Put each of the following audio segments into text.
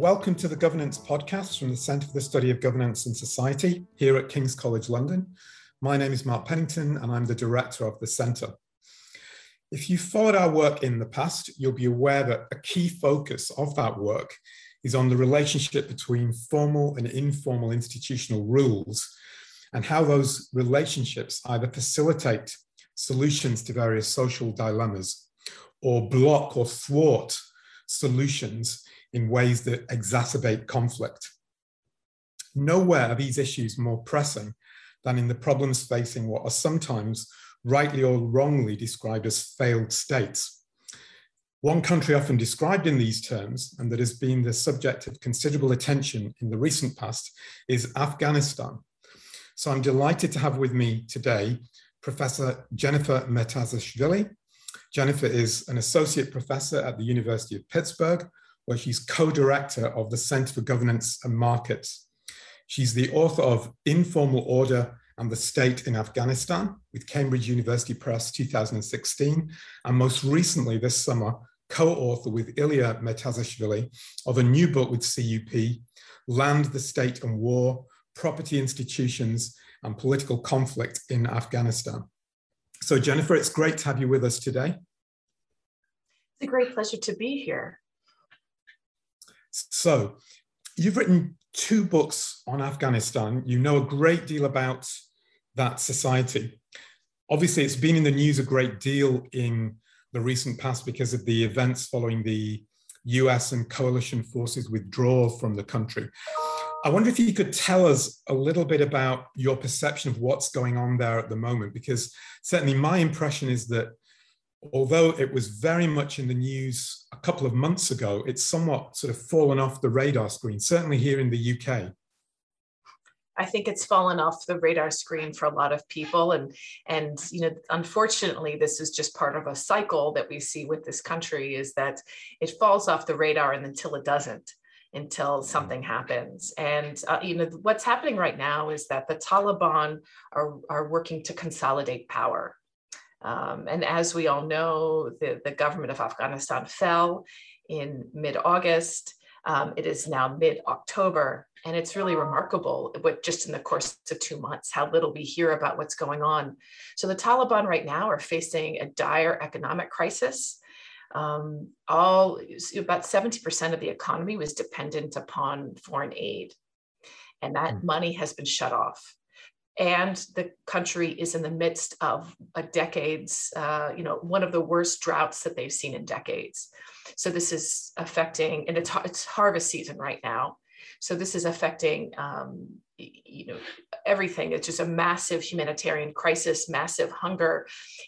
Welcome to the Governance Podcast from the Centre for the Study of Governance and Society here at King's College London. My name is Mark Pennington and I'm the director of the Centre. If you followed our work in the past, you'll be aware that a key focus of that work is on the relationship between formal and informal institutional rules and how those relationships either facilitate solutions to various social dilemmas or block or thwart solutions in ways that exacerbate conflict. Nowhere are these issues more pressing than in the problems facing what are sometimes rightly or wrongly described as failed states. One country often described in these terms, and that has been the subject of considerable attention in the recent past, is Afghanistan. So I'm delighted to have with me today Professor Jennifer Murtazashvili. Jennifer is an associate professor at the University of Pittsburgh, where she's co-director of the Center for Governance and Markets. She's the author of Informal Order and the State in Afghanistan with Cambridge University Press 2016, and most recently this summer, co-author with Ilya Murtazashvili of a new book with CUP, Land, the State and War, Property Institutions and Political Conflict in Afghanistan. So Jennifer, it's great to have you with us today. It's a great pleasure to be here. So, you've written two books on Afghanistan. You know a great deal about that society. Obviously, it's been in the news a great deal in the recent past because of the events following the US and coalition forces withdrawal from the country. I wonder if you could tell us a little bit about your perception of what's going on there at the moment, because certainly my impression is that although it was very much in the news a couple of months ago, it's somewhat sort of fallen off the radar screen, certainly here in the UK. I think it's fallen off the radar screen for a lot of people. And, and, you know, unfortunately, this is just part of a cycle that we see with this country is that it falls off the radar and until it doesn't until something happens. And uh, you know what's happening right now is that the Taliban are, are working to consolidate power. Um, and as we all know, the, the government of Afghanistan fell in mid August. Um, it is now mid October. And it's really remarkable, but just in the course of two months, how little we hear about what's going on. So the Taliban right now are facing a dire economic crisis. Um, all about 70% of the economy was dependent upon foreign aid. And that mm. money has been shut off and the country is in the midst of a decades, uh, you know, one of the worst droughts that they've seen in decades. So this is affecting, and it's, it's harvest season right now. So this is affecting um, you know everything. It's just a massive humanitarian crisis massive hunger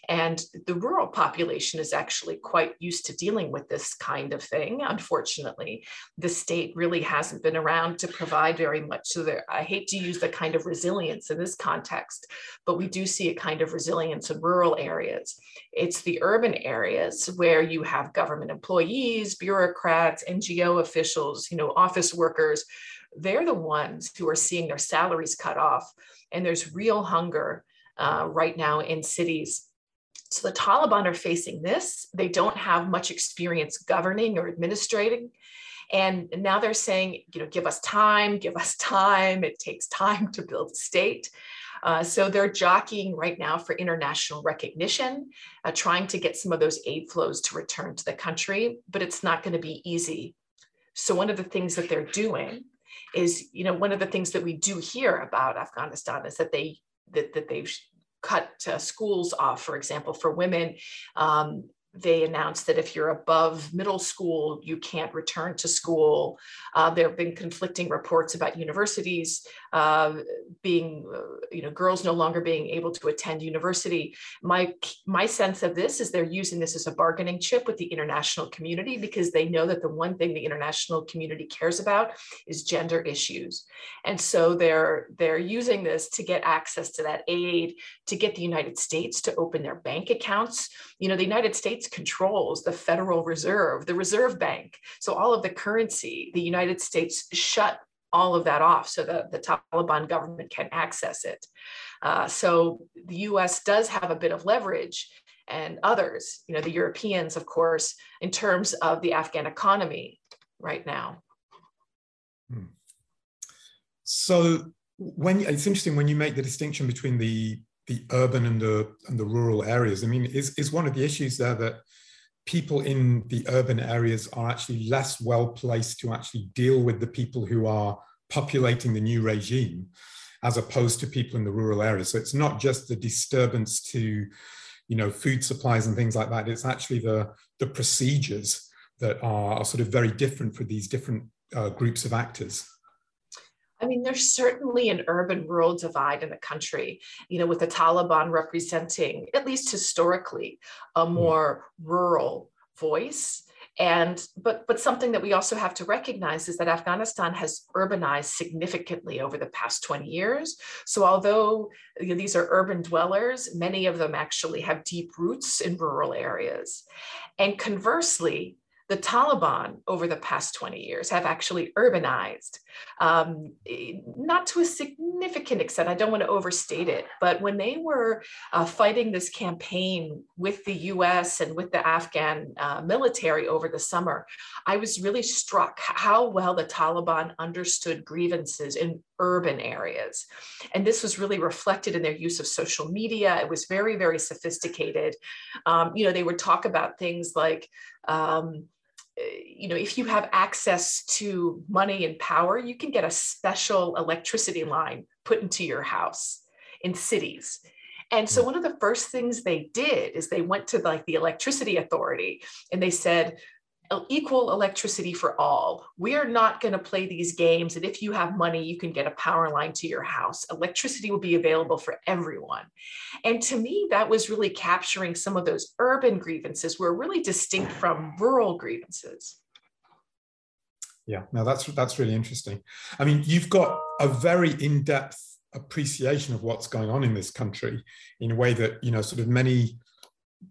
and the rural population is actually quite used to dealing with this kind of thing unfortunately. The state really hasn't been around to provide very much so there i hate to use the kind of resilience in this context but we do see a kind of resilience in rural areas. It's the urban areas where you have government employees bureaucrats ngo officials you know office workers they're the ones who are seeing their salaries cut off. And there's real hunger uh, right now in cities. So the Taliban are facing this. They don't have much experience governing or administrating. And now they're saying, you know, give us time, give us time. It takes time to build a state. Uh, so they're jockeying right now for international recognition, uh, trying to get some of those aid flows to return to the country, but it's not going to be easy. So one of the things that they're doing is you know one of the things that we do hear about afghanistan is that they that, that they've cut uh, schools off for example for women. Um, they announced that if you're above middle school, you can't return to school. Uh, there have been conflicting reports about universities uh, being, uh, you know, girls no longer being able to attend university. My my sense of this is they're using this as a bargaining chip with the international community because they know that the one thing the international community cares about is gender issues, and so they're they're using this to get access to that aid, to get the United States to open their bank accounts. You know, the United States States controls the Federal Reserve, the Reserve Bank. So all of the currency, the United States shut all of that off so that the Taliban government can access it. Uh, so the US does have a bit of leverage and others, you know, the Europeans, of course, in terms of the Afghan economy right now. Hmm. So when it's interesting when you make the distinction between the the urban and the and the rural areas. I mean, is is one of the issues there that people in the urban areas are actually less well placed to actually deal with the people who are populating the new regime as opposed to people in the rural areas. So it's not just the disturbance to, you know, food supplies and things like that. It's actually the, the procedures that are, are sort of very different for these different uh, groups of actors. I mean, there's certainly an urban rural divide in the country, you know, with the Taliban representing, at least historically, a hmm. more rural voice. And but but something that we also have to recognize is that afghanistan has urbanized significantly over the past 20 years. So although you know, these are urban dwellers many of them actually have deep roots in rural areas. And conversely the Taliban over the past 20 years have actually urbanized, um, not to a significant extent. I don't want to overstate it, but when they were uh, fighting this campaign with the US and with the Afghan uh, military over the summer, I was really struck how well the Taliban understood grievances in urban areas. And this was really reflected in their use of social media. It was very, very sophisticated. Um, you know, they would talk about things like, um, you know, if you have access to money and power, you can get a special electricity line put into your house in cities. And so hmm. one of the first things they did is they went to like the electricity authority and they said, equal electricity for all. We are not going to play these games. And if you have money, you can get a power line to your house. Electricity will be available for everyone. And to me, that was really capturing some of those urban grievances were really distinct from rural grievances. Yeah, now that's that's really interesting. I mean, you've got a very in-depth appreciation of what's going on in this country in a way that you know sort of many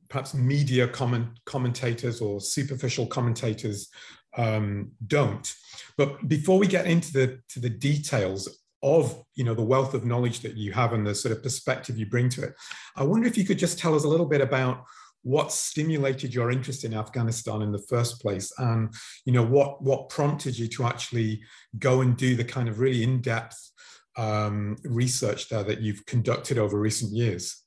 perhaps media comment, commentators or superficial commentators um, don't. But before we get into the to the details of you know the wealth of knowledge that you have and the sort of perspective you bring to it, I wonder if you could just tell us a little bit about what stimulated your interest in Afghanistan in the first place, and you know what what prompted you to actually go and do the kind of really in depth um, research there that you've conducted over recent years.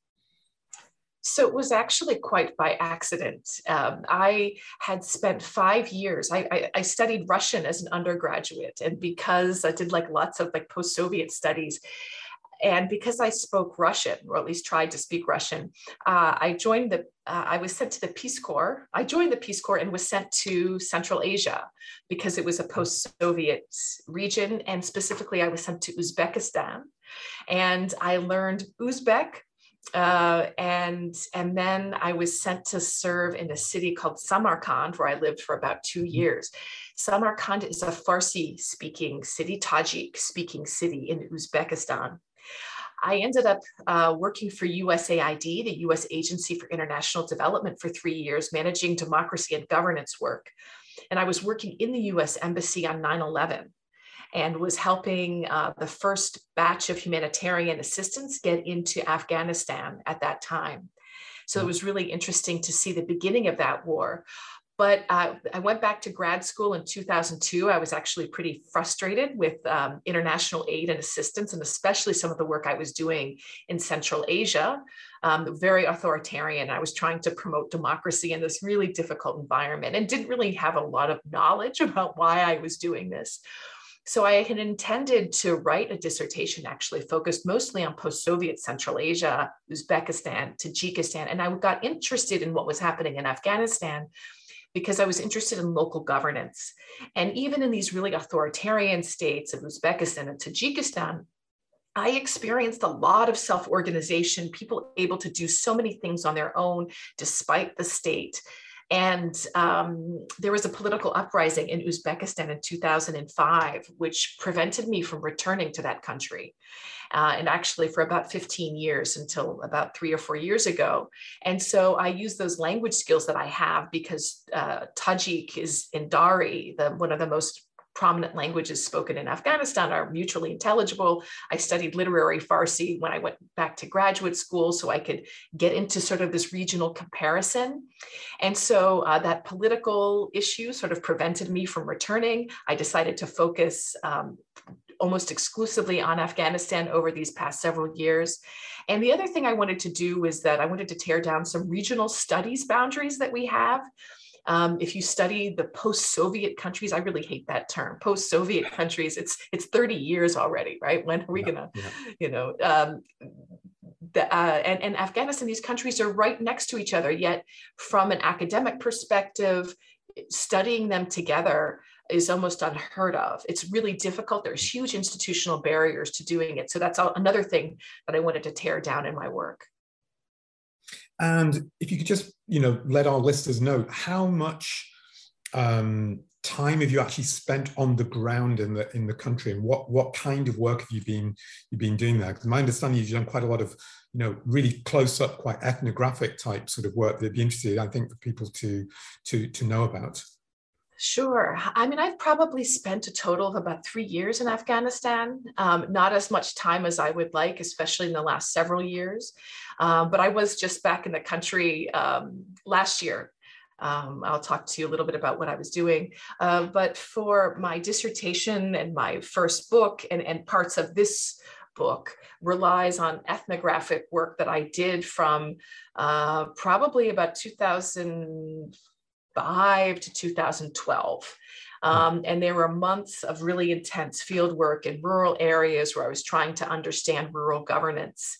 So it was actually quite by accident. Um, I had spent five years, I, I, I, studied Russian as an undergraduate. And because I did like lots of like post-Soviet studies, and because I spoke Russian, or at least tried to speak Russian, uh, I joined the, uh, I was sent to the Peace Corps. I joined the Peace Corps and was sent to Central Asia because it was a post-Soviet region. And specifically, I was sent to Uzbekistan. And I learned Uzbek, uh, and and then I was sent to serve in a city called Samarkand, where I lived for about two mm-hmm. years. Samarkand is a Farsi speaking city, Tajik speaking city in Uzbekistan. I ended up uh, working for USAID, the US Agency for International Development, for three years, managing democracy and governance work. And I was working in the US Embassy on 9 11 and was helping uh, the first batch of humanitarian assistance get into Afghanistan at that time. So it mm. was really interesting to see the beginning of that war. But uh, I went back to grad school in 2002. I was actually pretty frustrated with um, international aid and assistance, and especially some of the work I was doing in Central Asia, um, very authoritarian. I was trying to promote democracy in this really difficult environment and didn't really have a lot of knowledge about why I was doing this. So I had intended to write a dissertation actually focused mostly on post-Soviet Central Asia, Uzbekistan, Tajikistan, and I got interested in what was happening in Afghanistan because I was interested in local governance. And even in these really authoritarian states of Uzbekistan and Tajikistan, I experienced a lot of self organization, people able to do so many things on their own despite the state. And um, there was a political uprising in Uzbekistan in 2005, which prevented me from returning to that country. Uh, and actually for about 15 years until about three or four years ago. And so I use those language skills that I have because uh, Tajik is in Dari, the, one of the most prominent languages spoken in Afghanistan are mutually intelligible. I studied literary Farsi when I went back to graduate school so I could get into sort of this regional comparison. And so uh, that political issue sort of prevented me from returning. I decided to focus um, almost exclusively on Afghanistan over these past several years. And the other thing I wanted to do was that I wanted to tear down some regional studies boundaries that we have. Um, if you study the post-Soviet countries, I really hate that term, post-Soviet countries. It's it's 30 years already, right? When are we yeah, gonna, yeah. you know, um, the, uh, and, and Afghanistan, these countries are right next to each other. Yet, from an academic perspective, studying them together is almost unheard of. It's really difficult. There's huge institutional barriers to doing it. So that's another thing that I wanted to tear down in my work. And if you could just, you know, let our listeners know how much um, time have you actually spent on the ground in the in the country, and what what kind of work have you been you've been doing there? Because my understanding is you've done quite a lot of, you know, really close up, quite ethnographic type sort of work that'd be interested, I think, for people to to to know about. Sure. I mean, I've probably spent a total of about three years in Afghanistan, um, not as much time as I would like, especially in the last several years. Um, but I was just back in the country um, last year. Um, I'll talk to you a little bit about what I was doing. Uh, but for my dissertation and my first book, and, and parts of this book relies on ethnographic work that I did from uh, probably about 2005 to 2012. Um, and there were months of really intense field work in rural areas where I was trying to understand rural governance.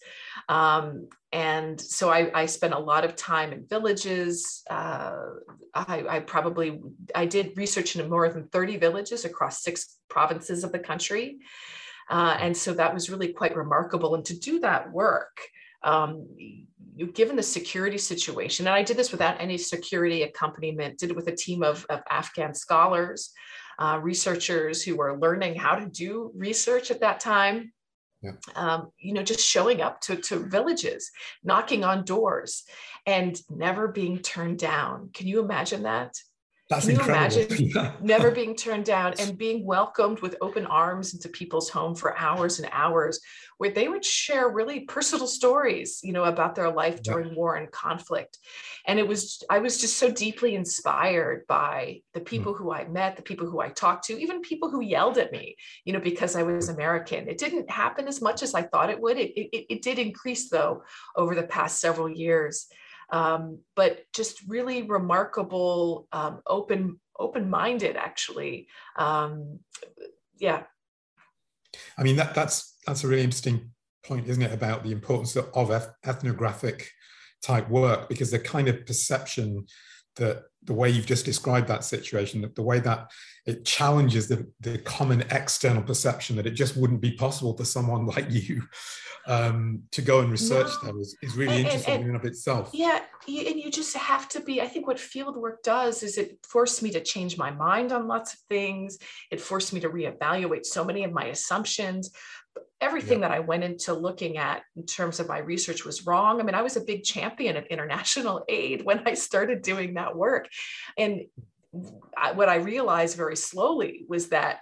Um, and so I, I, spent a lot of time in villages. Uh, I, I, probably, I did research in more than 30 villages across six provinces of the country. Uh, and so that was really quite remarkable. And to do that work, um, given the security situation, and I did this without any security accompaniment, did it with a team of, of Afghan scholars, uh, researchers who were learning how to do research at that time. Yeah. Um, you know, just showing up to, to villages, knocking on doors, and never being turned down. Can you imagine that? That's Can you incredible. imagine never being turned down and being welcomed with open arms into people's home for hours and hours, where they would share really personal stories, you know, about their life during yeah. war and conflict. And it was, I was just so deeply inspired by the hmm. people mm. who I met, the people who I talked to, even people who yelled at me, you know, because I was American. It didn't happen as much as I thought it would. It, it, it did increase though over the past several years um, but just really remarkable, um, open open-minded actually. Um, yeah. I mean that that's that's a really interesting point, isn't it, about the importance of, ethnographic type work because the kind of perception that the way you've just described that situation, the way that it challenges the, the common external perception that it just wouldn't be possible for someone like you um, to go and research no. them is, is really and, interesting and, and, in of itself. Yeah, and you just have to be. I think what field work does is it forced me to change my mind on lots of things. It forced me to reevaluate so many of my assumptions. Everything yeah. that I went into looking at in terms of my research was wrong. I mean, I was a big champion of international aid when I started doing that work. And what I realized very slowly was that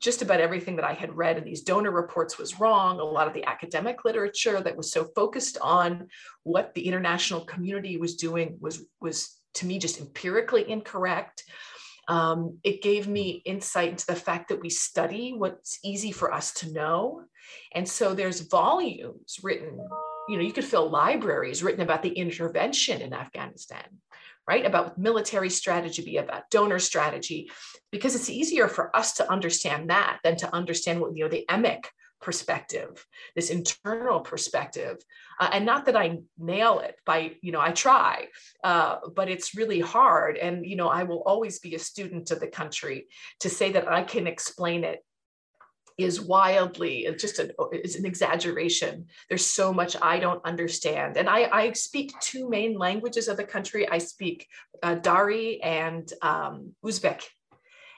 just about everything that I had read in these donor reports was wrong. A lot of the academic literature that was so focused on what the international community was doing was, was to me just empirically incorrect. Um, it gave me insight into the fact that we study what's easy for us to know. And so there's volumes written, you know, you could fill libraries written about the intervention in Afghanistan right? About military strategy, be about donor strategy, because it's easier for us to understand that than to understand what, you know, the emic perspective, this internal perspective. Uh, and not that I nail it by, you know, I try, uh, but it's really hard. And, you know, I will always be a student of the country to say that I can explain it is wildly it's just a, it's an exaggeration. There's so much i don't understand. And i, I speak two main languages of the country. I speak uh, dari and um, uzbek.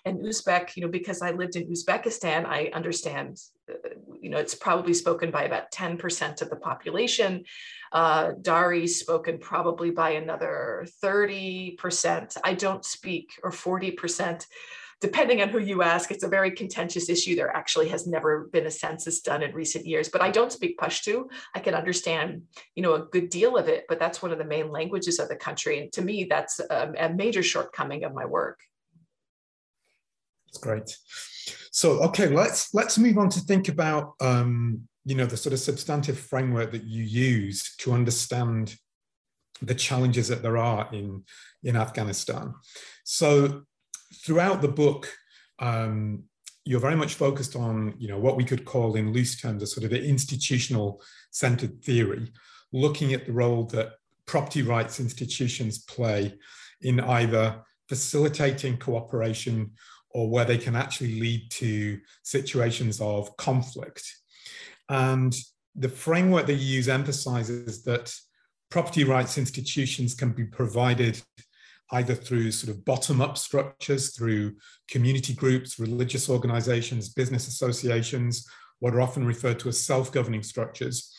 And uzbek you know because i lived in uzbekistan i understand uh, you know it's probably spoken by about 10% of the population. Uh, dari spoken probably by another 30% i don't speak or 40% depending on who you ask, it's a very contentious issue. There actually has never been a census done in recent years, but I don't speak Pashto. I can understand, you know, a good deal of it, but that's one of the main languages of the country. And to me, that's a, a major shortcoming of my work. That's great. So, okay, let's let's move on to think about um, you know the sort of substantive framework that you use to understand the challenges that there are in in Afghanistan. So, throughout the book, um, you're very much focused on you know what we could call in loose terms a sort of an institutional centered theory, looking at the role that property rights institutions play in either facilitating cooperation or where they can actually lead to situations of conflict. And the framework that you use emphasizes that property rights institutions can be provided either through sort of bottom up structures, through community groups, religious organizations, business associations, what are often referred to as self governing structures,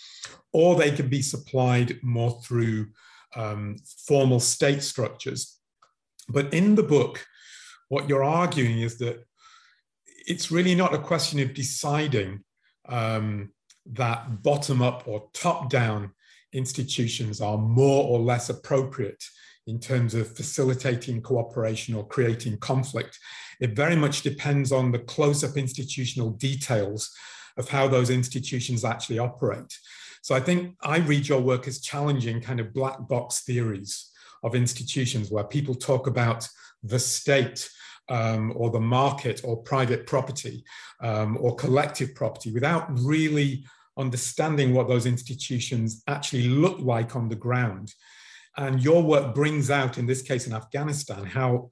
or they can be supplied more through um, formal state structures. But in the book, what you're arguing is that it's really not a question of deciding um, that bottom up or top down institutions are more or less appropriate in terms of facilitating cooperation or creating conflict. It very much depends on the close up institutional details of how those institutions actually operate. So I think I read your work as challenging kind of black box theories of institutions where people talk about the state um, or the market or private property um, or collective property without really understanding what those institutions actually look like on the ground. And your work brings out, in this case in Afghanistan, how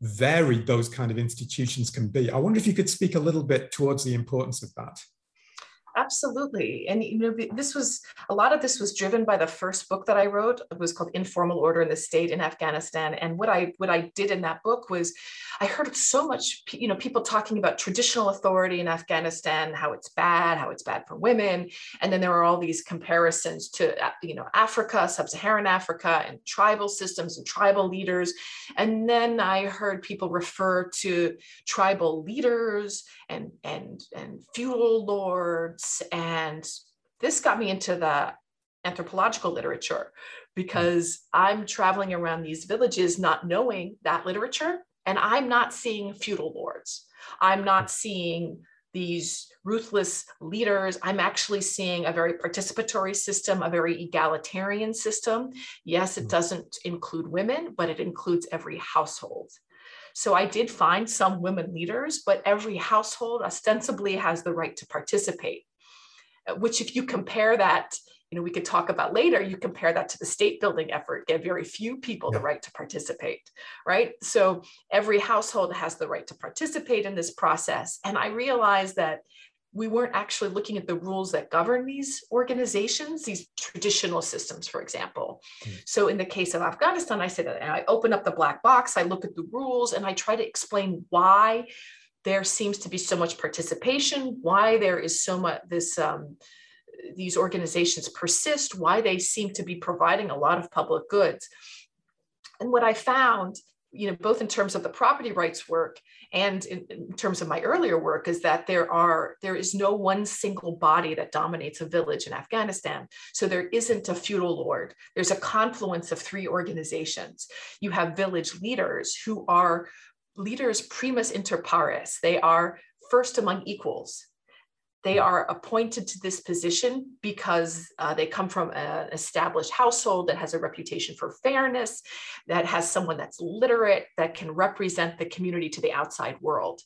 varied those kind of institutions can be. I wonder if you could speak a little bit towards the importance of that. Absolutely. And you know, this was a lot of this was driven by the first book that I wrote. It was called Informal Order in the State in Afghanistan. And what I what I did in that book was I heard so much, you know, people talking about traditional authority in Afghanistan, how it's bad, how it's bad for women. And then there are all these comparisons to uh, you know Africa, sub-Saharan Africa, and tribal systems and tribal leaders. And then I heard people refer to tribal leaders and and and feudal lords and this got me into the anthropological literature because I'm traveling around these villages not knowing that literature and I'm not seeing feudal lords. I'm not seeing these ruthless leaders. I'm actually seeing a very participatory system, a very egalitarian system. Yes, it hmm. doesn't include women, but it includes every household. So I did find some women leaders, but every household ostensibly has the right to participate which if you compare that you know we could talk about later you compare that to the state building effort give very few people yeah. the right to participate right so every household has the right to participate in this process and i realized that we weren't actually looking at the rules that govern these organizations, these traditional systems, for example. Mm. So, in the case of Afghanistan, I said, I open up the black box, I look at the rules, and I try to explain why there seems to be so much participation, why there is so much this um, these organizations persist, why they seem to be providing a lot of public goods. And what I found, you know, both in terms of the property rights work and in, in, terms of my earlier work, is that there are there is no one single body that dominates a village in Afghanistan. So there isn't a feudal lord. There's a confluence of three organizations. You have village leaders who are leaders primus inter pares. They are first among equals. They are appointed to this position because uh, they come from an established household that has a reputation for fairness, that has someone that's literate, that can represent the community to the outside world.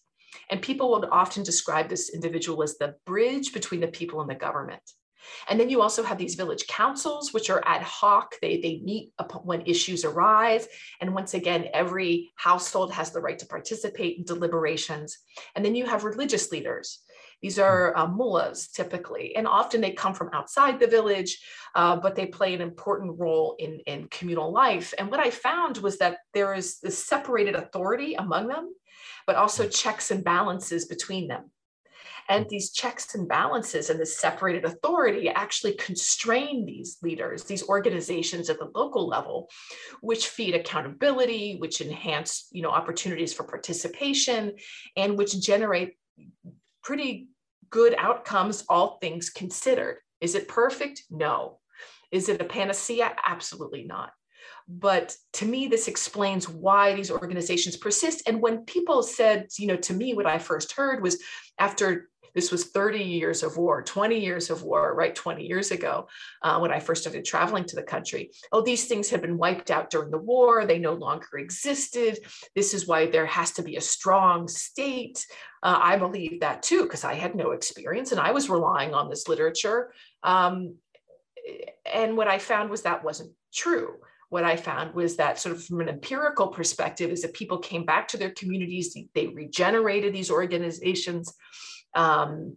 And people would often describe this individual as the bridge between the people and the government. And then you also have these village councils, which are ad hoc. They, they meet when issues arise. And once again, every household has the right to participate in deliberations. And then you have religious leaders. These are uh, mullahs typically, and often they come from outside the village, uh, but they play an important role in, in communal life. And what I found was that there is this separated authority among them, but also checks and balances between them. And these checks and balances and this separated authority actually constrain these leaders, these organizations at the local level, which feed accountability, which enhance you know, opportunities for participation, and which generate pretty good outcomes, all things considered. Is it perfect? No. Is it a panacea? Absolutely not. But to me, this explains why these organizations persist. And when people said, you know, to me, what I first heard was after this was 30 years of war, 20 years of war, right? 20 years ago, uh, when I first started traveling to the country. Oh, these things had been wiped out during the war. They no longer existed. This is why there has to be a strong state. Uh, I believe that too, because I had no experience and I was relying on this literature. Um, and what I found was that wasn't true what I found was that sort of from an empirical perspective is that people came back to their communities, they regenerated these organizations, um,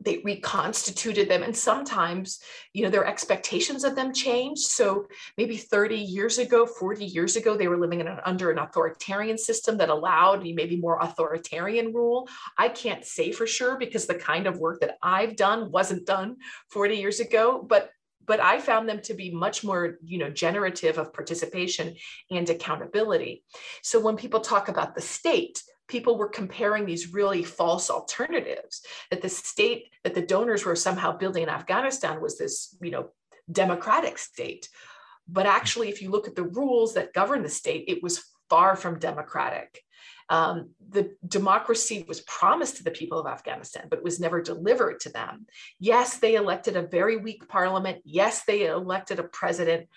they reconstituted them and sometimes you know their expectations of them changed. So maybe 30 years ago 40 years ago they were living an, under an authoritarian system that allowed maybe more authoritarian rule. I can't say for sure because the kind of work that i've done wasn't done 40 years ago but but i found them to be much more you know generative of participation and accountability. So when people talk about the state people were comparing these really false alternatives that the state that the donors were somehow building in afghanistan was this you know democratic state. But actually if you look at the rules that govern the state it was far from democratic um, the democracy was promised to the people of Afghanistan, but was never delivered to them. Yes, they elected a very weak parliament. Yes, they elected a president.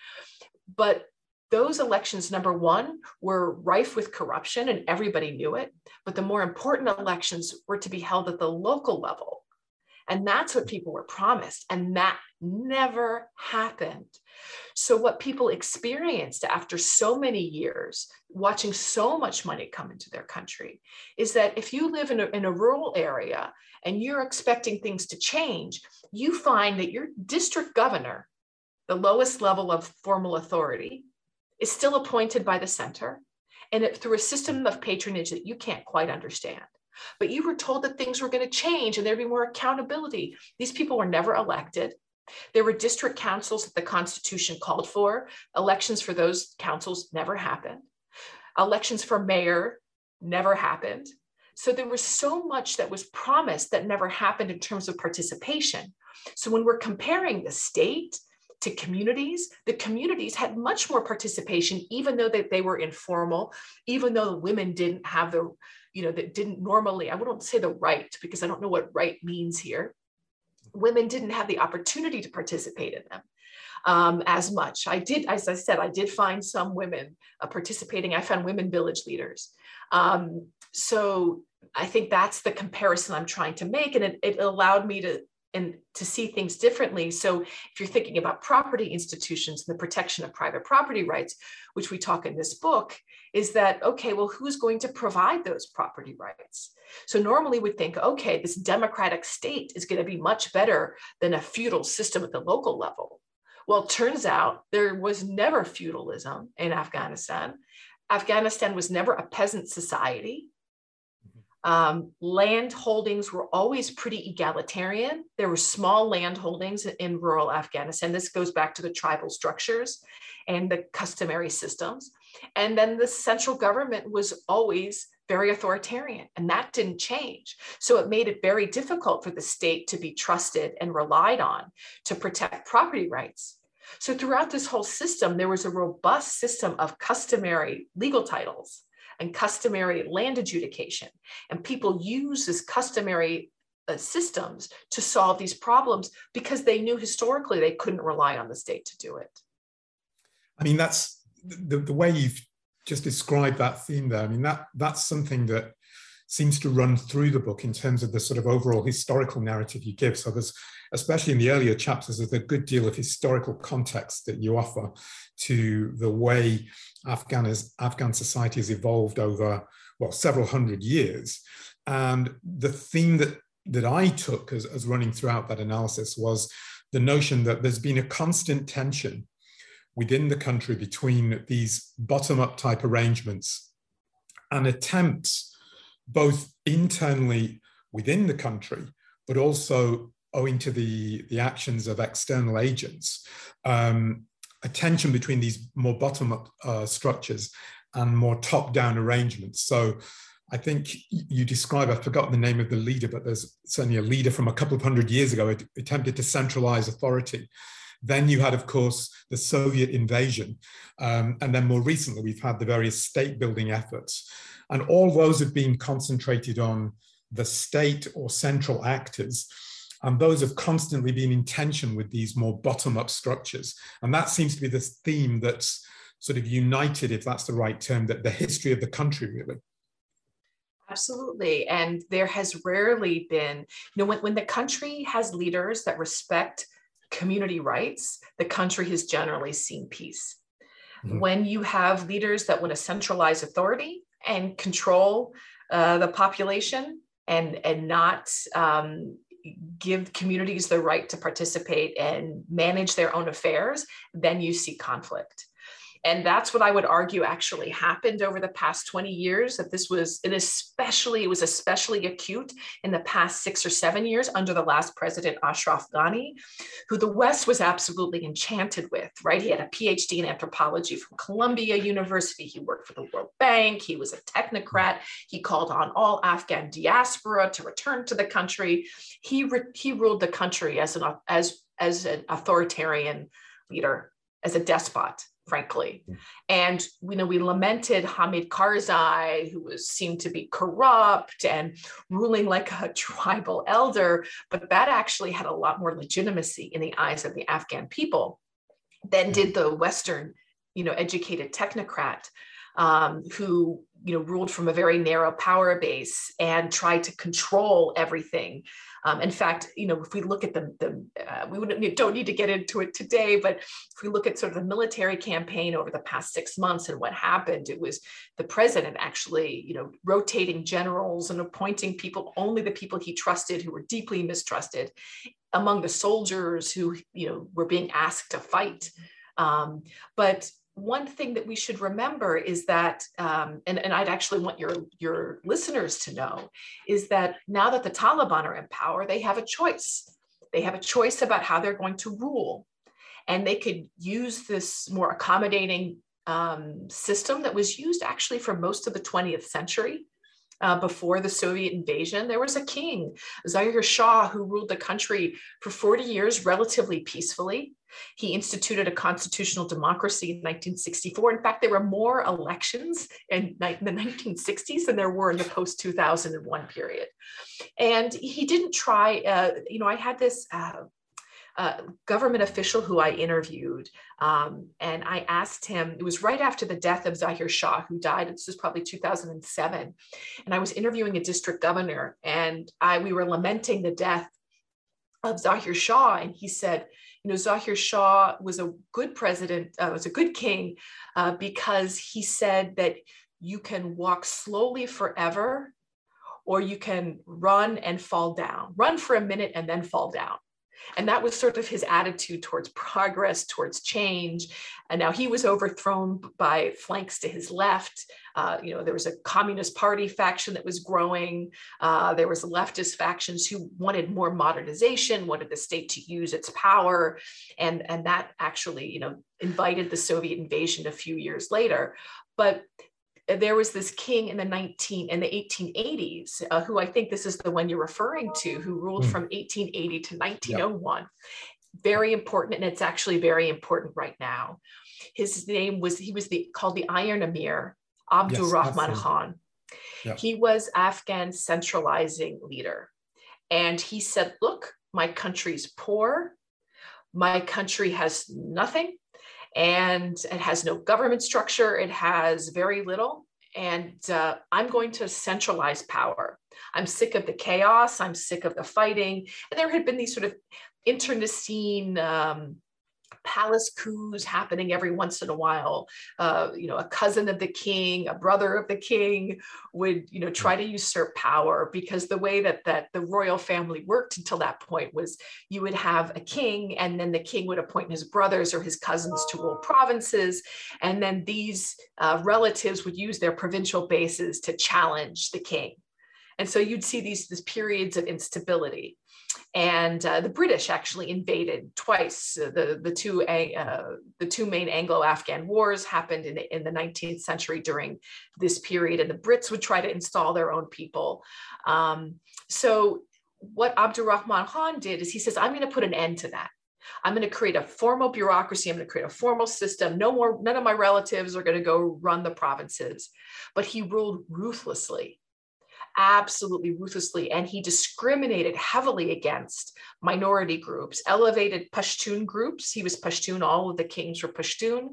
But those elections, number one, were rife with corruption and everybody knew it. But the more important elections were to be held at the local level. And that's what people were promised. And that never happened. So, what people experienced after so many years, watching so much money come into their country, is that if you live in a, in a rural area and you're expecting things to change, you find that your district governor, the lowest level of formal authority, is still appointed by the center and it, through a system of patronage that you can't quite understand. But you were told that things were going to change and there'd be more accountability. These people were never elected. There were district councils that the Constitution called for. Elections for those councils never happened. Elections for mayor never happened. So there was so much that was promised that never happened in terms of participation. So when we're comparing the state to communities, the communities had much more participation, even though they, they were informal, even though the women didn't have the, you know, that didn't normally, I wouldn't say the right, because I don't know what right means here. Women didn't have the opportunity to participate in them. Um, as much. I did, as I said, I did find some women uh, participating. I found women village leaders. Um, so I think that's the comparison I'm trying to make. And it, it allowed me to and to see things differently. So if you're thinking about property institutions and the protection of private property rights, which we talk in this book, is that, okay, well, who's going to provide those property rights? So normally we think, okay, this democratic state is going to be much better than a feudal system at the local level. Well, turns out there was never feudalism in Afghanistan. Afghanistan was never a peasant society. Um, land holdings were always pretty egalitarian. There were small land holdings in rural Afghanistan. This goes back to the tribal structures and the customary systems. And then the central government was always very authoritarian, and that didn't change. So it made it very difficult for the state to be trusted and relied on to protect property rights. So throughout this whole system, there was a robust system of customary legal titles and customary land adjudication. And people use this customary uh, systems to solve these problems because they knew historically they couldn't rely on the state to do it. I mean, that's the, the way you've just described that theme there. I mean, that that's something that seems to run through the book in terms of the sort of overall historical narrative you give. So there's, especially in the earlier chapters, there's a good deal of historical context that you offer to the way Afghan, is, Afghan society has evolved over, well, several hundred years. And the theme that, that I took as, as running throughout that analysis was the notion that there's been a constant tension within the country between these bottom up type arrangements and attempts both internally within the country, but also owing to the, the actions of external agents, um, a tension between these more bottom up uh, structures and more top down arrangements. So I think you describe, I've forgotten the name of the leader, but there's certainly a leader from a couple of hundred years ago who attempted to centralize authority. Then you had, of course, the Soviet invasion. Um, and then more recently, we've had the various state building efforts. And all those have been concentrated on the state or central actors. And those have constantly been in tension with these more bottom up structures. And that seems to be the theme that's sort of united, if that's the right term, that the history of the country really. Absolutely. And there has rarely been, you know, when, when the country has leaders that respect community rights, the country has generally seen peace. Mm-hmm. When you have leaders that want to centralize authority and control uh, the population and, and not um, give communities the right to participate and manage their own affairs, then you see conflict. And that's what I would argue actually happened over the past 20 years, that this was, and especially, it was especially acute in the past six or seven years under the last president, Ashraf Ghani, who the West was absolutely enchanted with, right? He had a PhD in anthropology from Columbia University. He worked for the World Bank. He was a technocrat. He called on all Afghan diaspora to return to the country. He, re- he ruled the country as an, as, as an authoritarian leader, as a despot frankly. Mm. And you know, we lamented Hamid Karzai, who was seemed to be corrupt and ruling like a tribal elder, but that actually had a lot more legitimacy in the eyes of the Afghan people than mm. did the Western, you know, educated technocrat um, who you know ruled from a very narrow power base and tried to control everything um, in fact, you know, if we look at the, the uh, we wouldn't, don't need to get into it today, but if we look at sort of the military campaign over the past six months and what happened, it was the president actually, you know, rotating generals and appointing people, only the people he trusted who were deeply mistrusted among the soldiers who, you know, were being asked to fight. Um, but one thing that we should remember is that, um, and, and I'd actually want your, your listeners to know, is that now that the Taliban are in power, they have a choice. They have a choice about how they're going to rule. And they could use this more accommodating um, system that was used actually for most of the 20th century. Uh, before the Soviet invasion, there was a king, Zahir Shah, who ruled the country for 40 years relatively peacefully. He instituted a constitutional democracy in 1964. In fact, there were more elections in the 1960s than there were in the post 2001 period. And he didn't try, uh, you know, I had this. Uh, uh, government official who I interviewed, um, and I asked him. It was right after the death of Zahir Shah, who died. This was probably 2007, and I was interviewing a district governor, and I we were lamenting the death of Zahir Shah, and he said, you know, Zahir Shah was a good president, uh, was a good king uh, because he said that you can walk slowly forever or you can run and fall down, run for a minute and then fall down. And that was sort of his attitude towards progress, towards change. And now he was overthrown by flanks to his left. Uh, you know, there was a Communist Party faction that was growing. Uh, there was leftist factions who wanted more modernization, wanted the state to use its power, and and that actually, you know, invited the Soviet invasion a few years later. But there was this king in the 19 in the 1880s uh, who i think this is the one you're referring to who ruled mm. from 1880 to 1901 yep. very important and it's actually very important right now. His name was he was the called the iron emir abdul yes, rahman khan. Yep. he was afghan centralizing leader. And he said look my country's poor. My country has nothing and it has no government structure. It has very little. And uh, I'm going to centralize power. I'm sick of the chaos. I'm sick of the fighting. And there had been these sort of internecine um, palace coups happening every once in a while. Uh, you know, a cousin of the king, a brother of the king would, you know, try to usurp power because the way that that the royal family worked until that point was you would have a king, and then the king would appoint his brothers or his cousins to rule provinces, and then these uh, relatives would use their provincial bases to challenge the king And so you'd see these, these periods of instability. And uh, the British actually invaded twice. The, the, two, uh, the two main Anglo-Afghan wars happened in, in the 19th century during this period, and the Brits would try to install their own people. Um, so what Abdurrahman Khan did is he says, I'm going to put an end to that. I'm going to create a formal bureaucracy. I'm going to create a formal system. No more, none of my relatives are going to go run the provinces. But he ruled ruthlessly, absolutely ruthlessly. And he discriminated heavily against minority groups, elevated Pashtun groups. He was Pashtun, all of the kings were Pashtun.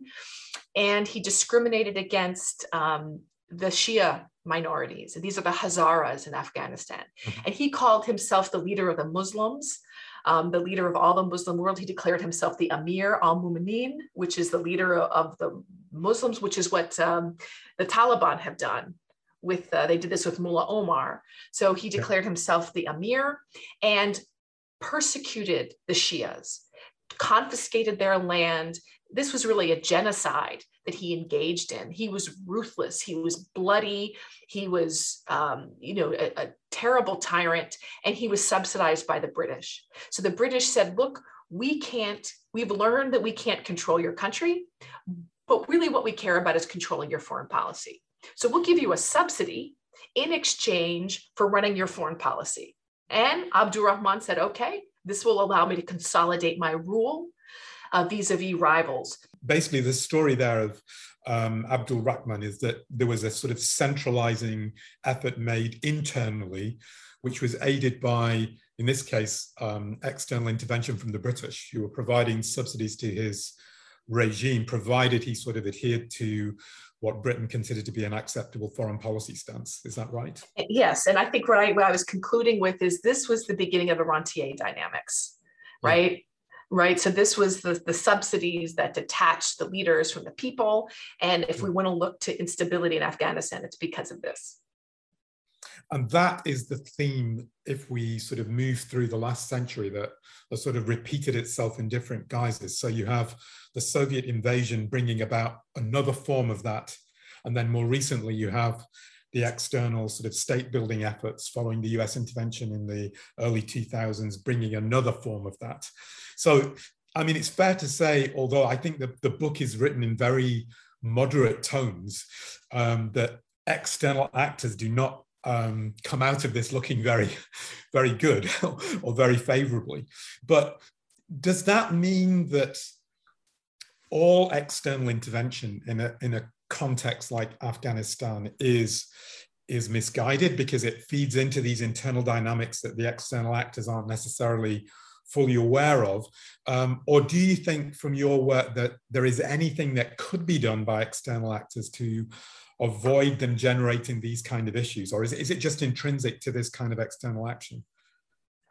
And he discriminated against um, the Shia minorities. And these are the Hazaras in Afghanistan. Mm-hmm. And he called himself the leader of the Muslims um, the leader of all the Muslim world. He declared himself the Amir al Mu'mineen, which is the leader of the Muslims, which is what um, the Taliban have done. With uh, they did this with Mullah Omar. So he declared himself the Amir and persecuted the Shias, confiscated their land. This was really a genocide that he engaged in. He was ruthless. He was bloody. He was, um, you know, a, a terrible tyrant, and he was subsidized by the British. So the British said, "Look, we can't. We've learned that we can't control your country, but really, what we care about is controlling your foreign policy. So we'll give you a subsidy in exchange for running your foreign policy." And Abdurrahman said, "Okay." This will allow me to consolidate my rule uh, vis-a-vis rivals. Basically, the story there of um, Abdul Rahman is that there was a sort of centralizing effort made internally, which was aided by, in this case, um, external intervention from the British, who were providing subsidies to his regime, provided he sort of adhered to what Britain considered to be an acceptable foreign policy stance. Is that right? Yes. And I think what I, what I was concluding with is this was the beginning of a rentier dynamics, right? right? So this was the, the subsidies that detached the leaders from the people. And if we want to look to instability in Afghanistan, it's because of this. And that is the theme, if we sort of move through the last century, that has sort of repeated itself in different guises. So you have the Soviet invasion bringing about another form of that. And then more recently, you have the external sort of state building efforts following the US intervention in the early 2000s, bringing another form of that. So, I mean, it's fair to say, although I think the, the book is written in very moderate tones, um, that external actors do not um, come out of this looking very, very good or very favorably. But does that mean that all external intervention in a, in a context like Afghanistan is is misguided because it feeds into these internal dynamics that the external actors aren't necessarily fully aware of? Um, or do you think from your work that there is anything that could be done by external actors to avoid them generating these kind of issues? Or is it, is it just intrinsic to this kind of external action?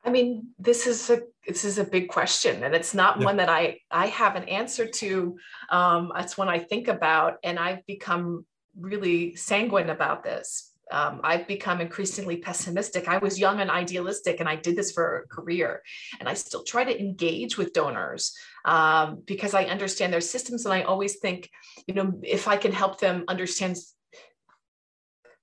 I mean, this is a this is a big question, and it's not yeah. one that I I have an answer to. Um, it's one I think about, and I've become really sanguine about this um, I've become increasingly pessimistic. I was young and idealistic, and I did this for a career. And I still try to engage with donors um, because I understand their systems. And I always think, you know, if I can help them understand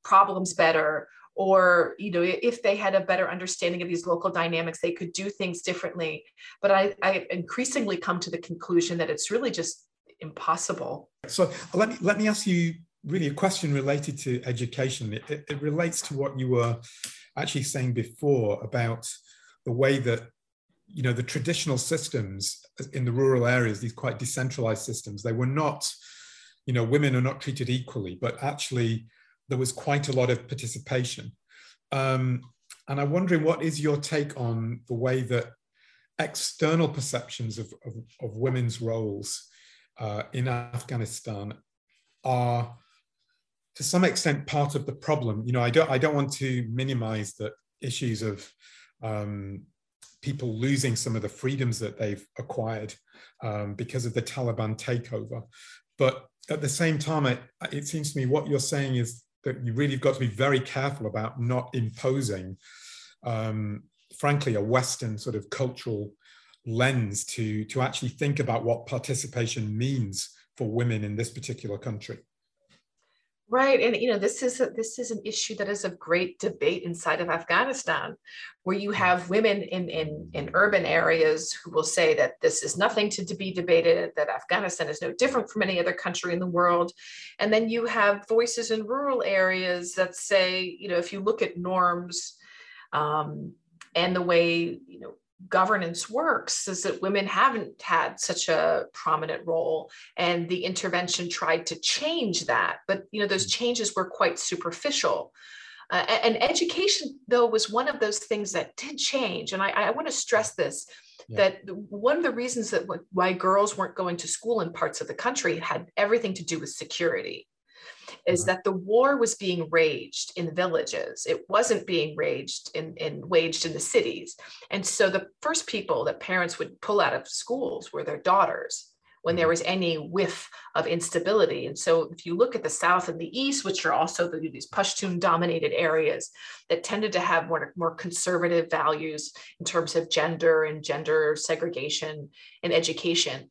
problems better, or you know if they had a better understanding of these local dynamics they could do things differently but i, I increasingly come to the conclusion that it's really just impossible so let me let me ask you really a question related to education. It, it, it, relates to what you were actually saying before about the way that you know the traditional systems in the rural areas, these quite decentralized systems, they were not, you know, women are not treated equally, but actually there was quite a lot of participation. Um, and I'm wondering what is your take on the way that external perceptions of, of, of women's roles uh, in Afghanistan are to some extent part of the problem. You know, I don't I don't want to minimize the issues of um, people losing some of the freedoms that they've acquired um, because of the Taliban takeover. But at the same time, it, it seems to me what you're saying is that you really have got to be very careful about not imposing, um, frankly, a Western sort of cultural lens to, to actually think about what participation means for women in this particular country. Right, and you know this is a, this is an issue that is of great debate inside of Afghanistan, where you have women in in in urban areas who will say that this is nothing to be debated, that Afghanistan is no different from any other country in the world, and then you have voices in rural areas that say, you know, if you look at norms, um, and the way you know governance works is that women haven't had such a prominent role and the intervention tried to change that but you know those mm. changes were quite superficial uh, and education though was one of those things that did change and i, I want to stress this yeah. that one of the reasons that why girls weren't going to school in parts of the country had everything to do with security is mm-hmm. that the war was being raged in the villages. It wasn't being raged in, in waged in the cities. And so the first people that parents would pull out of schools were their daughters when there mm-hmm. was any whiff of instability. And so if you look at the South and the East, which are also the, these Pashtun dominated areas that tended to have more, more conservative values in terms of gender and gender segregation and education,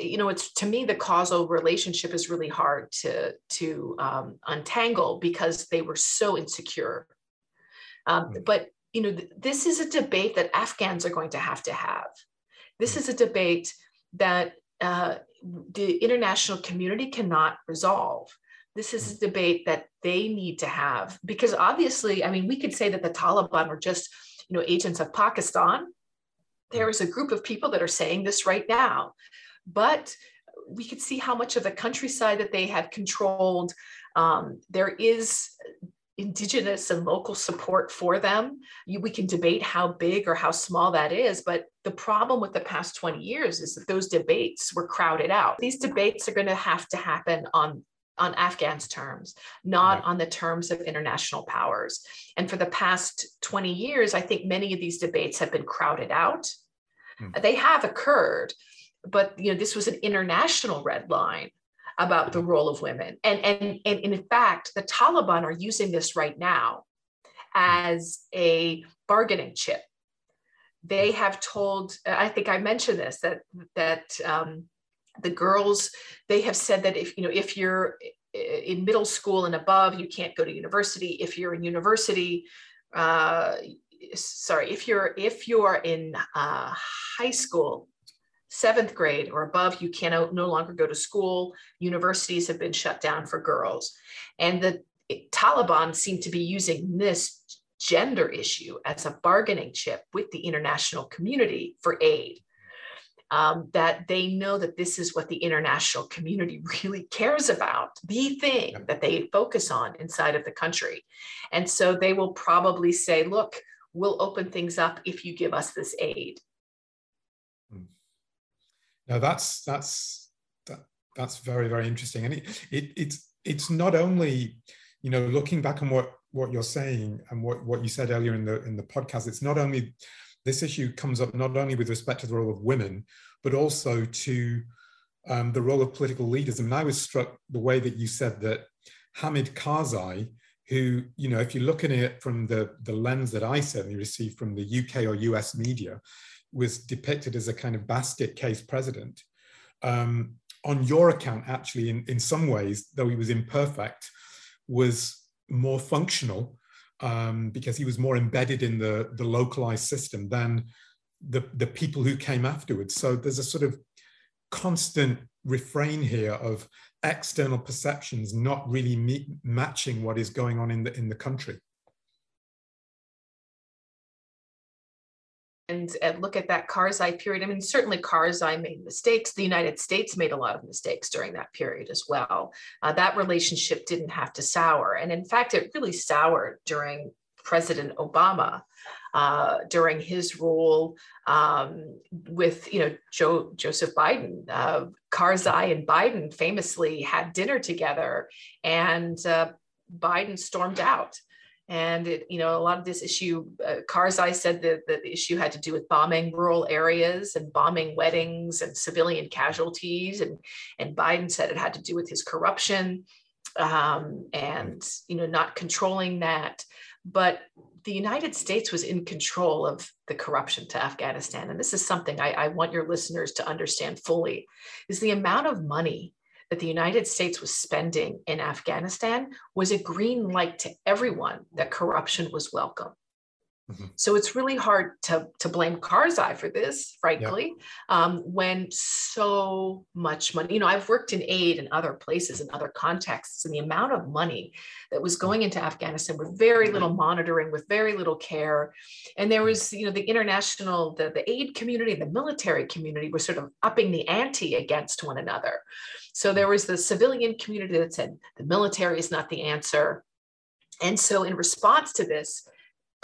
you know it's to me the causal relationship is really hard to to um, untangle because they were so insecure um, mm. but you know th- this is a debate that afghans are going to have to have this mm. is a debate that uh, the international community cannot resolve this is a mm. debate that they need to have because obviously i mean we could say that the taliban were just you know agents of pakistan there is a group of people that are saying this right now but we could see how much of the countryside that they had controlled. Um, there is indigenous and local support for them. You, we can debate how big or how small that is, but the problem with the past 20 years is that those debates were crowded out. These debates are going to have to happen on on Afghans' terms, not on the terms of international powers. And for the past 20 years, I think many of these debates have been crowded out. Hmm. They have occurred, but you know this was an international red line about the role of women. And and and in fact the taliban are using this right now as a bargaining chip. They have told i think i mentioned this that that um, the girls they have said that if you know if you're in middle school and above you can't go to university. If you're in university uh, sorry if you're if you're in uh, high school seventh grade or above, you can no longer go to school. Universities have been shut down for girls. And the Taliban seem to be using this gender issue as a bargaining chip with the international community for aid. Um, that they know that this is what the international community really cares about, the thing that they focus on inside of the country. And so they will probably say, look, we'll open things up if you give us this aid. Now that's that's that, that's very very interesting, and it, it it's it's not only you know looking back on what what you're saying and what what you said earlier in the in the podcast. It's not only this issue comes up not only with respect to the role of women, but also to um, the role of political leaders. Mean, I was struck the way that you said that Hamid Karzai, who, you know, if you look at it from the, the lens that I certainly received from the UK or US media, was depicted as a kind of basket case president. Um, on your account, actually, in, in some ways, though he was imperfect, was more functional um, because he was more embedded in the, the localized system than the, the people who came afterwards. So there's a sort of constant refrain here of external perceptions not really meet, matching what is going on in the, in the country. And, and look at that Karzai period. I mean, certainly Karzai made mistakes. The United States made a lot of mistakes during that period as well. Uh, that relationship didn't have to sour. And in fact, it really soured during President Obama. Uh, during his rule um, with you know Joe, Joseph Biden. Uh, Karzai and Biden famously had dinner together, and uh, Biden stormed out. And it, you know, a lot of this issue, uh, Karzai said that, that the issue had to do with bombing rural areas and bombing weddings and civilian casualties, and and Biden said it had to do with his corruption um, and you know not controlling that. But the United States was in control of the corruption to Afghanistan, and this is something I, I want your listeners to understand fully: is the amount of money that the United States was spending in Afghanistan was a green light to everyone that corruption was welcome. Mm-hmm. So it's really hard to, to blame Karzai for this, frankly, um, when so much money, you know, I've worked in aid in other places in other contexts, and the amount of money that was going into Afghanistan with very little monitoring, with very little care. And there was, you know, the international, the, the aid community, the military community were sort of upping the ante against one another. So there was the civilian community that said the military is not the answer. And so, in response to this,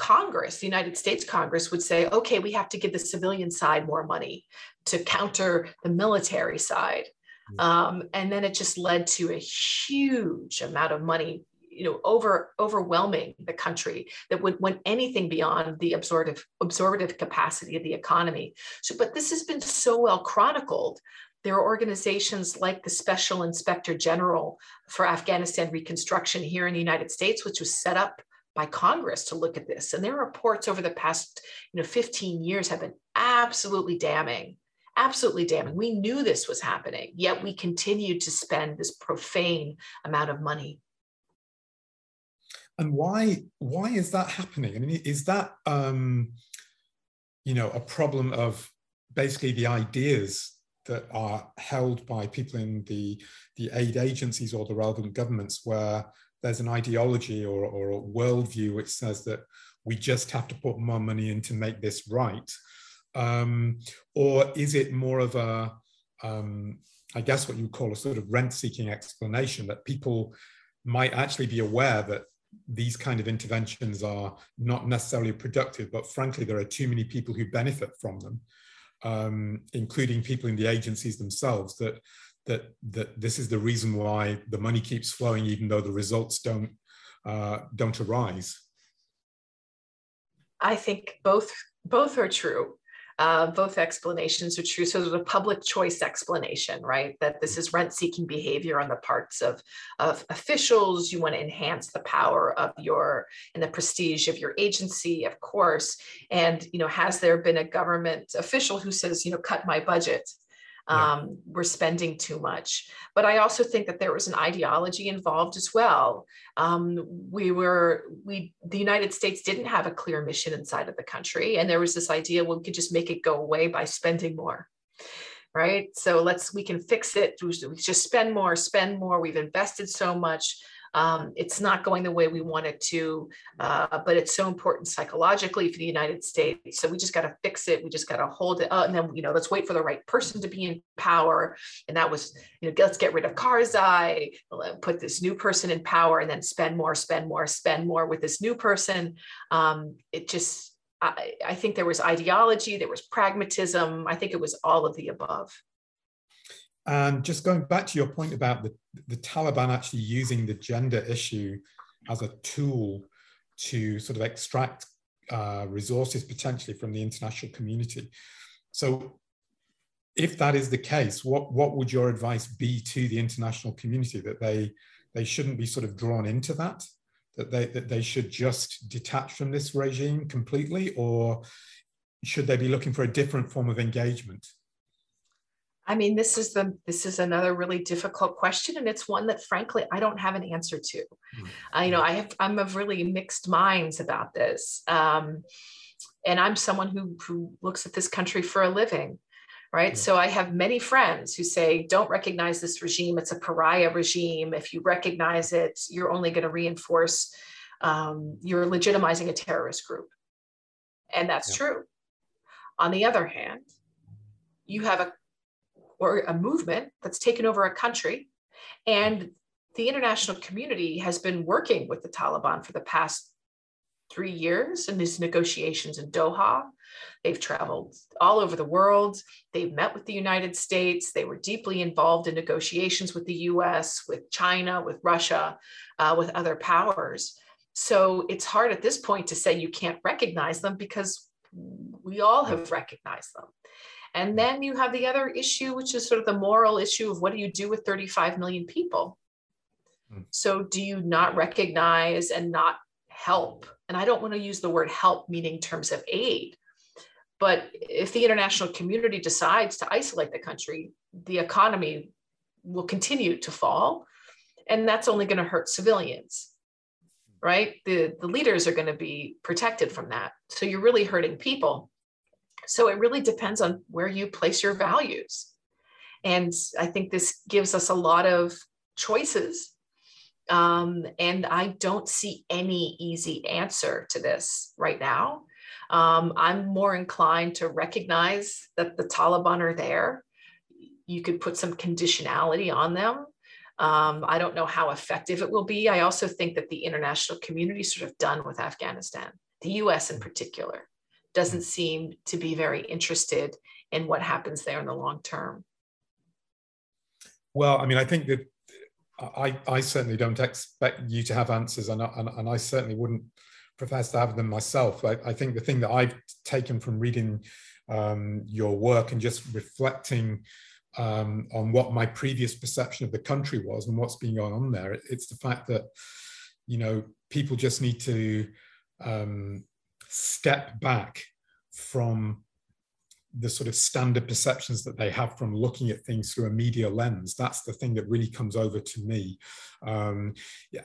Congress, the United States Congress, would say, okay, we have to give the civilian side more money to counter the military side. Mm. Um, and then it just led to a huge amount of money you know over overwhelming the country that would went anything beyond the absorptive absorptive capacity of the economy so but this has been so well chronicled there are organizations like the special inspector general for afghanistan reconstruction here in the united states which was set up by Congress to look at this. And their reports over the past you know, 15 years have been absolutely damning, absolutely damning. We knew this was happening, yet we continued to spend this profane amount of money. And why why is that happening? I mean, is that um, you know a problem of basically the ideas that are held by people in the the aid agencies or the relevant governments where there's an ideology or, or a worldview which says that we just have to put more money in to make this right? Um, or is it more of a, um, I guess what you call a sort of rent seeking explanation that people might actually be aware that these kind of interventions are not necessarily productive, but frankly, there are too many people who benefit from them, um, including people in the agencies themselves, that that that this is the reason why the money keeps flowing even though the results don't uh, don't arise i think both both are true uh, both explanations are true. So there's a public choice explanation, right? That this is rent seeking behavior on the parts of, of officials. You want to enhance the power of your and the prestige of your agency, of course. And, you know, has there been a government official who says, you know, cut my budget? Um, we're spending too much. But I also think that there was an ideology involved as well. Um, we were, we, the United States didn't have a clear mission inside of the country. And there was this idea, well, we could just make it go away by spending more right so let's we can fix it we just spend more spend more we've invested so much um, it's not going the way we want it to, uh, but it's so important psychologically for the United States. So we just got to fix it. We just got to hold it. Uh, and then, you know, let's wait for the right person to be in power. And that was, you know, let's get rid of Karzai, put this new person in power, and then spend more, spend more, spend more with this new person. Um, it just, I, I think there was ideology, there was pragmatism. I think it was all of the above. And just going back to your point about the, the Taliban actually using the gender issue as a tool to sort of extract uh, resources potentially from the international community. So, if that is the case, what, what would your advice be to the international community that they they shouldn't be sort of drawn into that, that they that they should just detach from this regime completely, or should they be looking for a different form of engagement? I mean, this is the this is another really difficult question, and it's one that, frankly, I don't have an answer to. Mm-hmm. Uh, you know, I have I'm of really mixed minds about this, um, and I'm someone who who looks at this country for a living, right? So I have many friends who say, "Don't recognize this regime; it's a pariah regime. If you recognize it, you're only going to reinforce um, you're legitimizing a terrorist group," and that's yeah. true. On the other hand, you have a or a movement that's taken over a country. And the international community has been working with the Taliban for the past three years in these negotiations in Doha. They've traveled all over the world. They've met with the United States. They were deeply involved in negotiations with the US, with China, with Russia, uh, with other powers. So it's hard at this point to say you can't recognize them because we all have recognized them. And then you have the other issue, which is sort of the moral issue of what do you do with 35 million people? Mm. So do you not recognize and not help? And I don't want to use the word help meaning terms of aid. But if the international community decides to isolate the country, the economy will continue to fall. And that's only going to hurt civilians, right? The, the leaders are going to be protected from that. So you're really hurting people. So it really depends on where you place your values. And I think this gives us a lot of choices. Um, and I don't see any easy answer to this right now. Um, I'm more inclined to recognize that the Taliban are there. You could put some conditionality on them. Um, I don't know how effective it will be. I also think that the international community sort of done with Afghanistan, the US in particular, doesn't seem to be very interested in what happens there in the long term. Well, I mean, I think that I, I certainly don't expect you to have answers, and I, and, and I certainly wouldn't profess to have them myself. I, I think the thing that I've taken from reading um, your work and just reflecting um, on what my previous perception of the country was and what's been going on there, it's the fact that you know people just need to um, step back from the sort of standard perceptions that they have from looking at things through a media lens. That's the thing that really comes over to me. Um,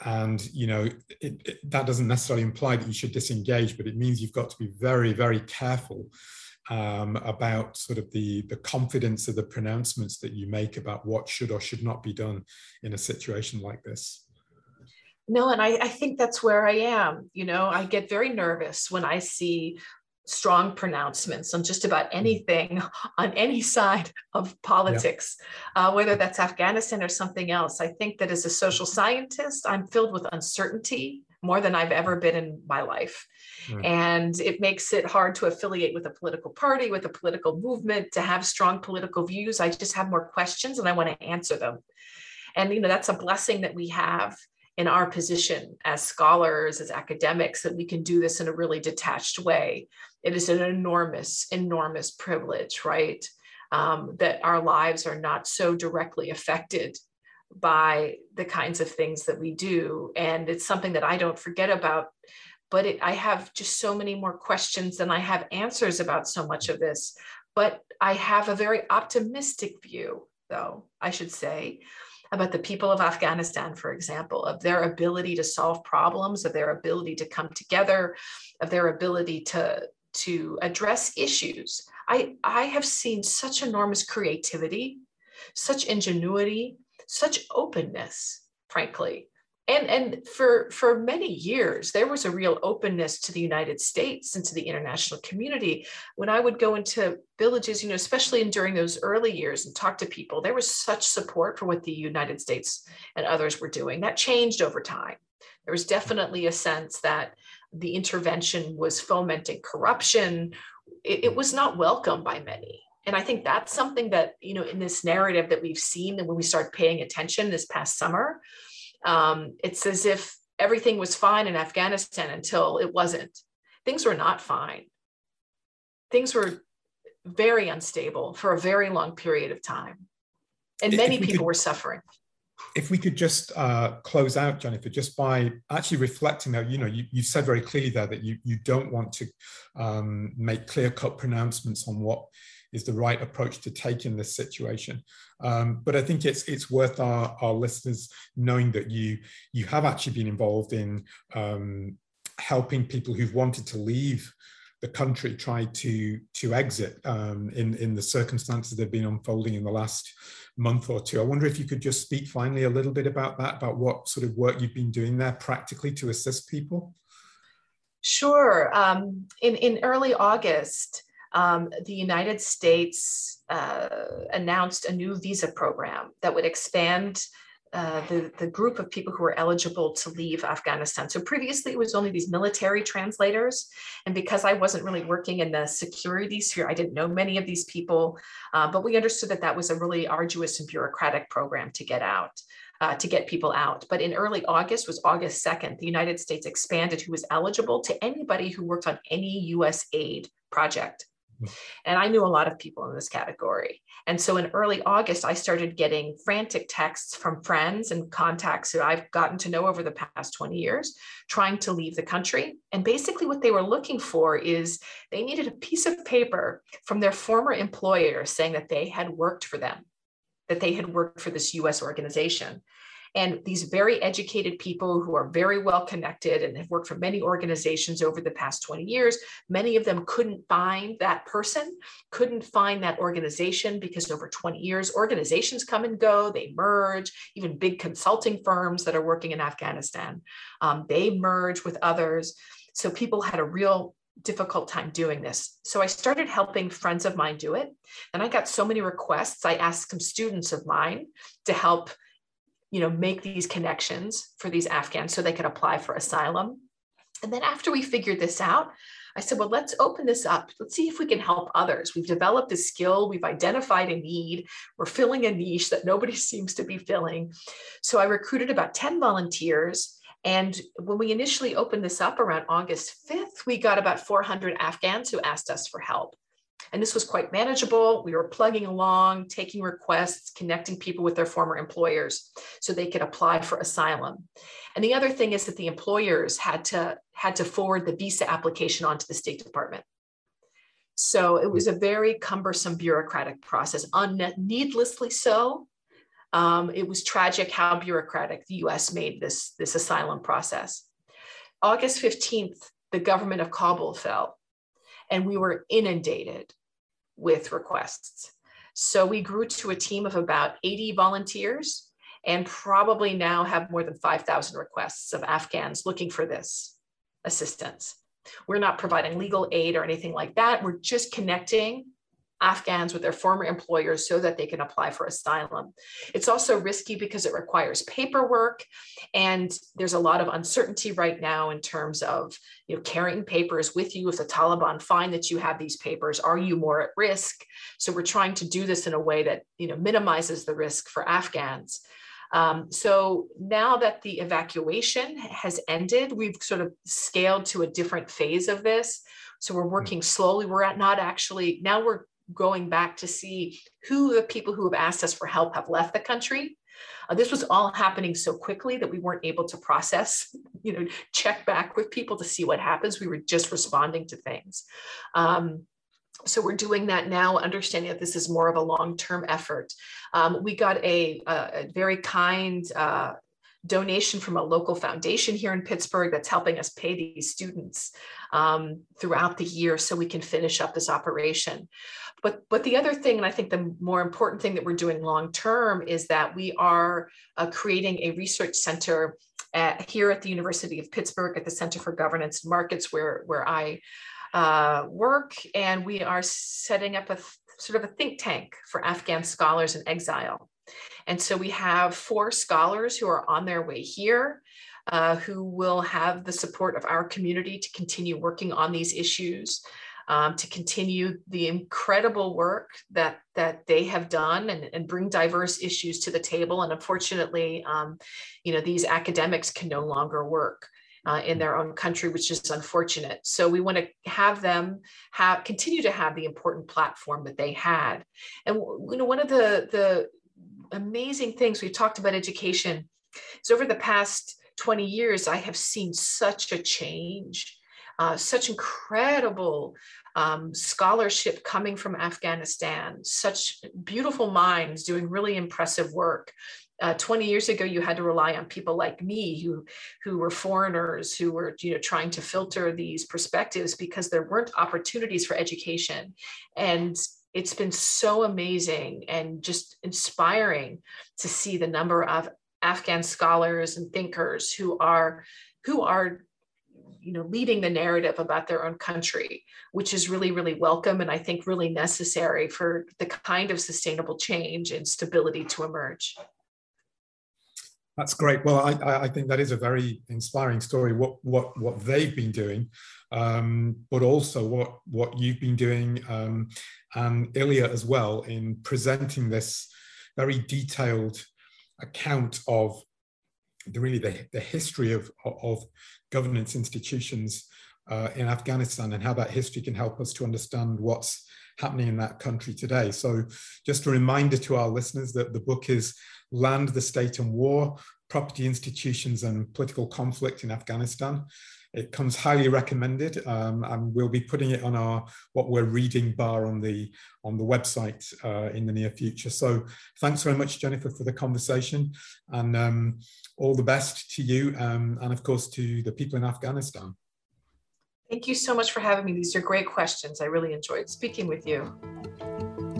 and you know it, it, that doesn't necessarily imply that you should disengage but it means you've got to be very very careful um, about sort of the the confidence of the pronouncements that you make about what should or should not be done in a situation like this no and I, I think that's where i am you know i get very nervous when i see strong pronouncements on just about mm. anything on any side of politics, yeah. uh, whether that's Afghanistan or something else. I think that as a social scientist, I'm filled with uncertainty more than I've ever been in my life. Mm. And it makes it hard to affiliate with a political party, with a political movement, to have strong political views. I just have more questions and I want to answer them. And you know that's a blessing that we have in our position as scholars, as academics, that we can do this in a really detached way. It is an enormous, enormous privilege, right? Um, that our lives are not so directly affected by the kinds of things that we do. And it's something that I don't forget about. But it, I have just so many more questions than I have answers about so much of this. But I have a very optimistic view, though, I should say, about the people of Afghanistan, for example, of their ability to solve problems, of their ability to come together, of their ability to, to address issues. I, I have seen such enormous creativity, such ingenuity, such openness, frankly, and and for for many years there was a real openness to the united states and to the international community. When i would go into villages you know especially in, during those early years and talk to people there was such support for what the united states and others were doing. That changed over time. There was definitely a sense that the intervention was fomenting corruption. It, it was not welcomed by many. And i think that's something that you know in this narrative that we've seen when we start paying attention this past summer um, it's as if everything was fine in Afghanistan until it wasn't. Things were not fine. Things were very unstable for a very long period of time. And many people could, were suffering. If we could just uh, close out, Jennifer, just by actually reflecting that, you know, you, you said very clearly there that you, you don't want to um, make clear cut pronouncements on what is the right approach to take in this situation. Um, but I think it's it's worth our, our listeners knowing that you you have actually been involved in um, helping people who've wanted to leave the country try to to exit um, in in the circumstances that have been unfolding in the last month or two. I wonder if you could just speak finally a little bit about that, about what sort of work you've been doing there practically to assist people. Sure. Um, in in early August, um, the United States uh, announced a new visa program that would expand uh, the, the group of people who were eligible to leave Afghanistan. So previously it was only these military translators. And because I wasn't really working in the security sphere, I didn't know many of these people, uh, but we understood that that was a really arduous and bureaucratic program to get out. Uh, to get people out. But in early August, was August 2nd, the United States expanded who was eligible to anybody who worked on any US aid project. And I knew a lot of people in this category. And so in early August, I started getting frantic texts from friends and contacts who I've gotten to know over the past 20 years, trying to leave the country. And basically, what they were looking for is they needed a piece of paper from their former employer saying that they had worked for them that they had worked for this US organization. And these very educated people who are very well connected and have worked for many organizations over the past 20 years, many of them couldn't find that person, couldn't find that organization because over 20 years, organizations come and go, they merge, even big consulting firms that are working in Afghanistan, um, they merge with others. So people had a real difficult time doing this. So I started helping friends of mine do it. And I got so many requests. I asked some students of mine to help you know, make these connections for these Afghans so they could apply for asylum. And then after we figured this out, I said, well, let's open this up. Let's see if we can help others. We've developed a skill, we've identified a need, we're filling a niche that nobody seems to be filling. So I recruited about 10 volunteers. And when we initially opened this up around August 5th, we got about 400 Afghans who asked us for help. And this was quite manageable. We were plugging along, taking requests, connecting people with their former employers so they could apply for asylum. And the other thing is that the employers had to had to forward the visa application onto the State Department. So it was a very cumbersome bureaucratic process, un- needlessly so. Um, it was tragic how bureaucratic the US made this, this asylum process. August 15th, the government of Kabul fell and we were inundated with requests. So we grew to a team of about 80 volunteers and probably now have more than 5,000 requests of Afghans looking for this assistance. We're not providing legal aid or anything like that. We're just connecting Afghans with their former employers so that they can apply for asylum. It's also risky because it requires paperwork and there's a lot of uncertainty right now in terms of you know carrying papers with you if the Taliban find that you have these papers are you more at risk so we're trying to do this in a way that you know minimizes the risk for Afghans. Um, so now that the evacuation has ended, we've sort of scaled to a different phase of this. So we're hmm. working slowly. We're at not actually, now we're going back to see who the people who have asked us for help have left the country. Uh, this was all happening so quickly that we weren't able to process, you know, check back with people to see what happens. We were just responding to things. Um, so we're doing that now, understanding that this is more of a long-term effort. Um, we got a, a, very kind uh, donation from a local foundation here in Pittsburgh that's helping us pay these students um, throughout the year so we can finish up this operation. But, but the other thing, and I think the more important thing that we're doing long term, is that we are uh, creating a research center at, here at the University of Pittsburgh at the Center for Governance and Markets, where, where I uh, work. And we are setting up a sort of a think tank for Afghan scholars in exile. And so we have four scholars who are on their way here. Uh, who will have the support of our community to continue working on these issues um, to continue the incredible work that that they have done and, and bring diverse issues to the table. And unfortunately, um, you know, these academics can no longer work. Uh, in their own country, which is unfortunate. So we want to have them have continue to have the important platform that they had. And you know, one of the the amazing things We've talked about education So over the past 20 years, I have seen such a change uh, such incredible um, scholarship coming from Afghanistan, such beautiful minds doing really impressive work. Uh, 20 years ago, you had to rely on people like me who, who were foreigners who were you know, trying to filter these perspectives because there weren't opportunities for education. And it's been so amazing and just inspiring to see the number of Afghan scholars and thinkers who are who are you know leading the narrative about their own country which is really really welcome and i think really necessary for the kind of sustainable change and stability to emerge. That's great. Well i, I think that is a very inspiring story what what what they've been doing um, but also what what you've been doing um, and Ilya as well in presenting this very detailed account of the really the, the history of, of governance institutions uh, in Afghanistan and how that history can help us to understand what's happening in that country today. So just a reminder to our listeners that the book is Land, the State and War, Property Institutions and Political Conflict in Afghanistan. It comes highly recommended, um, and we'll be putting it on our what we're reading bar on the on the website uh, in the near future. So thanks very much, Jennifer, for the conversation, and um, all the best to you, um, and of course to the people in Afghanistan. Thank you so much for having me. These are great questions. I really enjoyed speaking with you.